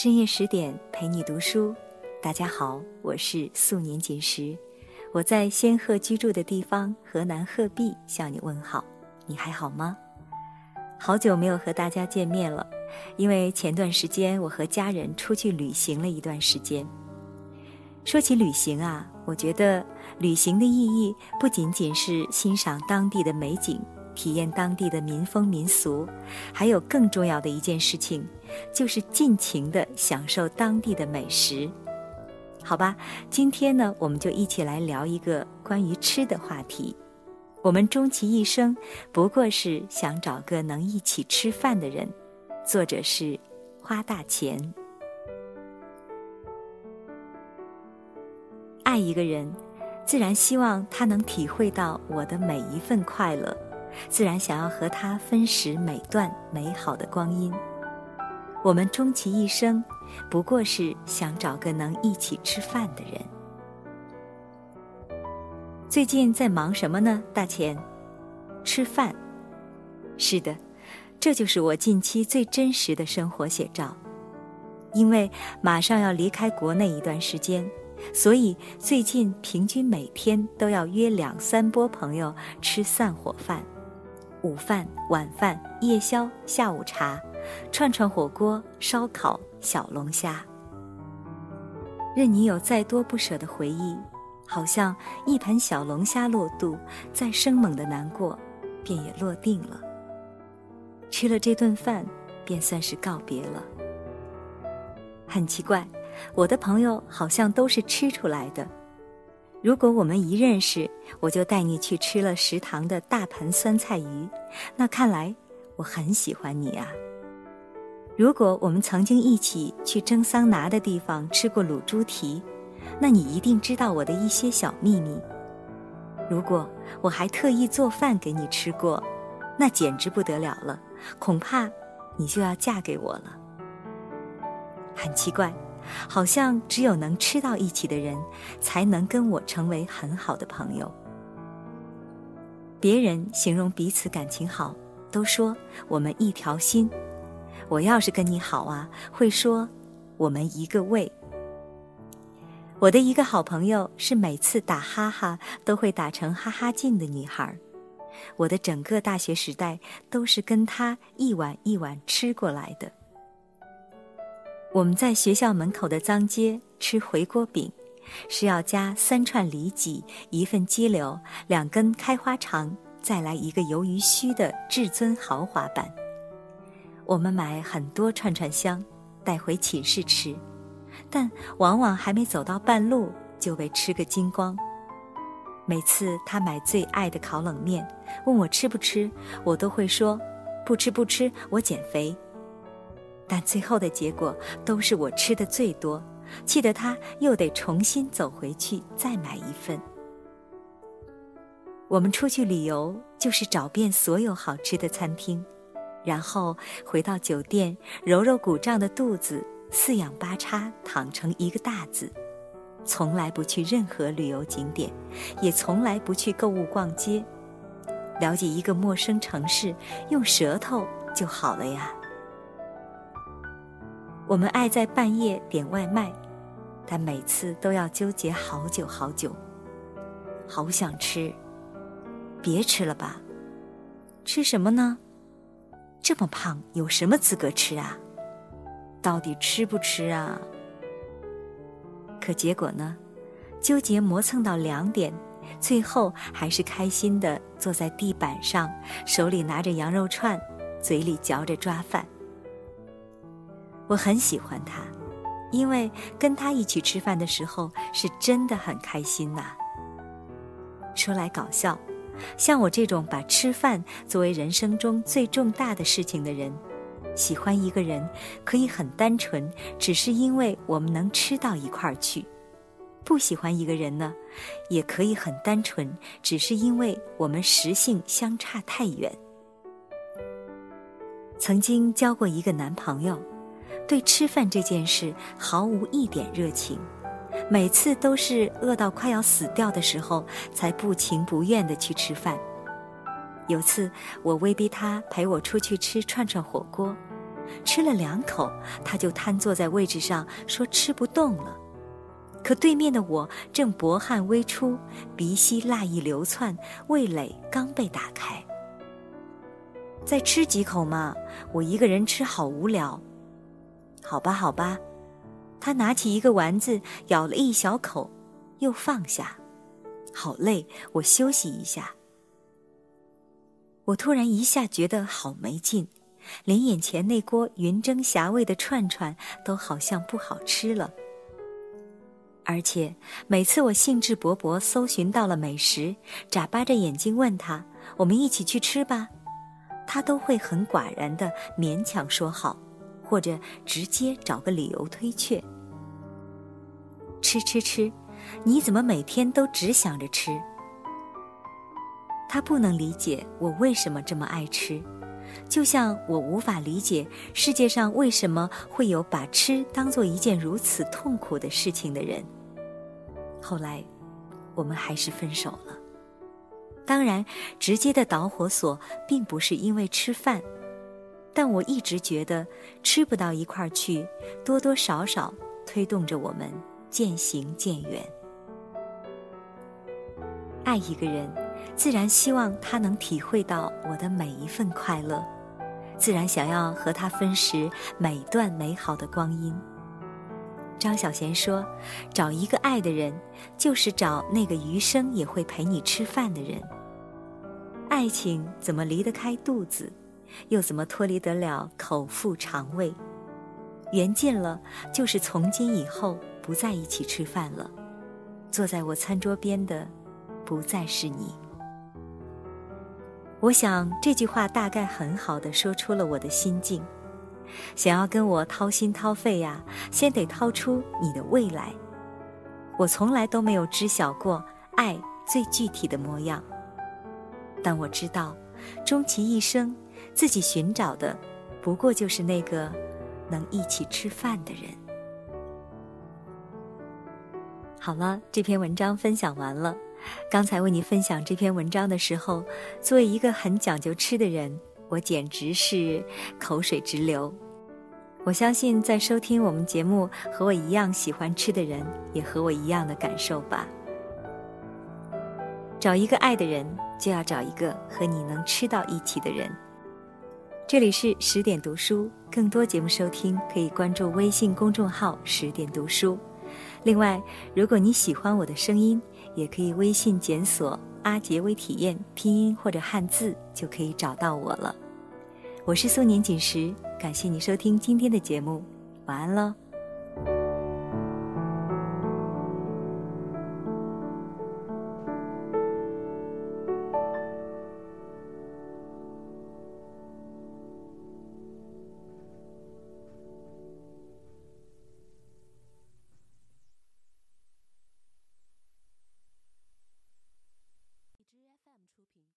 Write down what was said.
深夜十点陪你读书，大家好，我是素年锦时，我在仙鹤居住的地方河南鹤壁向你问好，你还好吗？好久没有和大家见面了，因为前段时间我和家人出去旅行了一段时间。说起旅行啊，我觉得旅行的意义不仅仅是欣赏当地的美景。体验当地的民风民俗，还有更重要的一件事情，就是尽情的享受当地的美食。好吧，今天呢，我们就一起来聊一个关于吃的话题。我们终其一生，不过是想找个能一起吃饭的人。作者是花大钱。爱一个人，自然希望他能体会到我的每一份快乐。自然想要和他分食每段美好的光阴。我们终其一生，不过是想找个能一起吃饭的人。最近在忙什么呢？大钱，吃饭。是的，这就是我近期最真实的生活写照。因为马上要离开国内一段时间，所以最近平均每天都要约两三波朋友吃散伙饭。午饭、晚饭、夜宵、下午茶，串串火锅、烧烤、小龙虾。任你有再多不舍的回忆，好像一盘小龙虾落肚，再生猛的难过，便也落定了。吃了这顿饭，便算是告别了。很奇怪，我的朋友好像都是吃出来的。如果我们一认识，我就带你去吃了食堂的大盆酸菜鱼，那看来我很喜欢你啊。如果我们曾经一起去蒸桑拿的地方吃过卤猪蹄，那你一定知道我的一些小秘密。如果我还特意做饭给你吃过，那简直不得了了，恐怕你就要嫁给我了。很奇怪。好像只有能吃到一起的人，才能跟我成为很好的朋友。别人形容彼此感情好，都说我们一条心。我要是跟你好啊，会说我们一个胃。我的一个好朋友是每次打哈哈都会打成哈哈镜的女孩，我的整个大学时代都是跟她一碗一碗吃过来的。我们在学校门口的脏街吃回锅饼，是要加三串里脊、一份鸡柳、两根开花肠，再来一个鱿鱼须的至尊豪华版。我们买很多串串香，带回寝室吃，但往往还没走到半路就被吃个精光。每次他买最爱的烤冷面，问我吃不吃，我都会说不吃不吃，我减肥。但最后的结果都是我吃的最多，气得他又得重新走回去再买一份。我们出去旅游就是找遍所有好吃的餐厅，然后回到酒店揉揉鼓胀的肚子，四仰八叉躺成一个大字，从来不去任何旅游景点，也从来不去购物逛街。了解一个陌生城市，用舌头就好了呀。我们爱在半夜点外卖，但每次都要纠结好久好久。好想吃，别吃了吧。吃什么呢？这么胖，有什么资格吃啊？到底吃不吃啊？可结果呢？纠结磨蹭到两点，最后还是开心的坐在地板上，手里拿着羊肉串，嘴里嚼着抓饭。我很喜欢他，因为跟他一起吃饭的时候是真的很开心呐。说来搞笑，像我这种把吃饭作为人生中最重大的事情的人，喜欢一个人可以很单纯，只是因为我们能吃到一块儿去；不喜欢一个人呢，也可以很单纯，只是因为我们食性相差太远。曾经交过一个男朋友。对吃饭这件事毫无一点热情，每次都是饿到快要死掉的时候才不情不愿的去吃饭。有次我威逼他陪我出去吃串串火锅，吃了两口，他就瘫坐在位置上说吃不动了。可对面的我正薄汗微出，鼻息辣意流窜，味蕾刚被打开。再吃几口嘛，我一个人吃好无聊。好吧，好吧，他拿起一个丸子咬了一小口，又放下。好累，我休息一下。我突然一下觉得好没劲，连眼前那锅云蒸霞蔚的串串都好像不好吃了。而且每次我兴致勃勃搜寻到了美食，眨巴着眼睛问他：“我们一起去吃吧。”他都会很寡然的勉强说好，或者直接找个理由推却。吃吃吃，你怎么每天都只想着吃？他不能理解我为什么这么爱吃，就像我无法理解世界上为什么会有把吃当做一件如此痛苦的事情的人。后来，我们还是分手了。当然，直接的导火索并不是因为吃饭，但我一直觉得吃不到一块儿去，多多少少推动着我们渐行渐远。爱一个人，自然希望他能体会到我的每一份快乐，自然想要和他分食每段美好的光阴。张小娴说：“找一个爱的人，就是找那个余生也会陪你吃饭的人。”爱情怎么离得开肚子，又怎么脱离得了口腹肠胃？缘尽了，就是从今以后不在一起吃饭了。坐在我餐桌边的，不再是你。我想这句话大概很好的说出了我的心境。想要跟我掏心掏肺呀，先得掏出你的未来。我从来都没有知晓过爱最具体的模样。但我知道，终其一生，自己寻找的，不过就是那个能一起吃饭的人。好了，这篇文章分享完了。刚才为你分享这篇文章的时候，作为一个很讲究吃的人，我简直是口水直流。我相信，在收听我们节目和我一样喜欢吃的人，也和我一样的感受吧。找一个爱的人，就要找一个和你能吃到一起的人。这里是十点读书，更多节目收听可以关注微信公众号“十点读书”。另外，如果你喜欢我的声音，也可以微信检索“阿杰微体验”拼音或者汉字，就可以找到我了。我是素年锦时，感谢你收听今天的节目，晚安喽。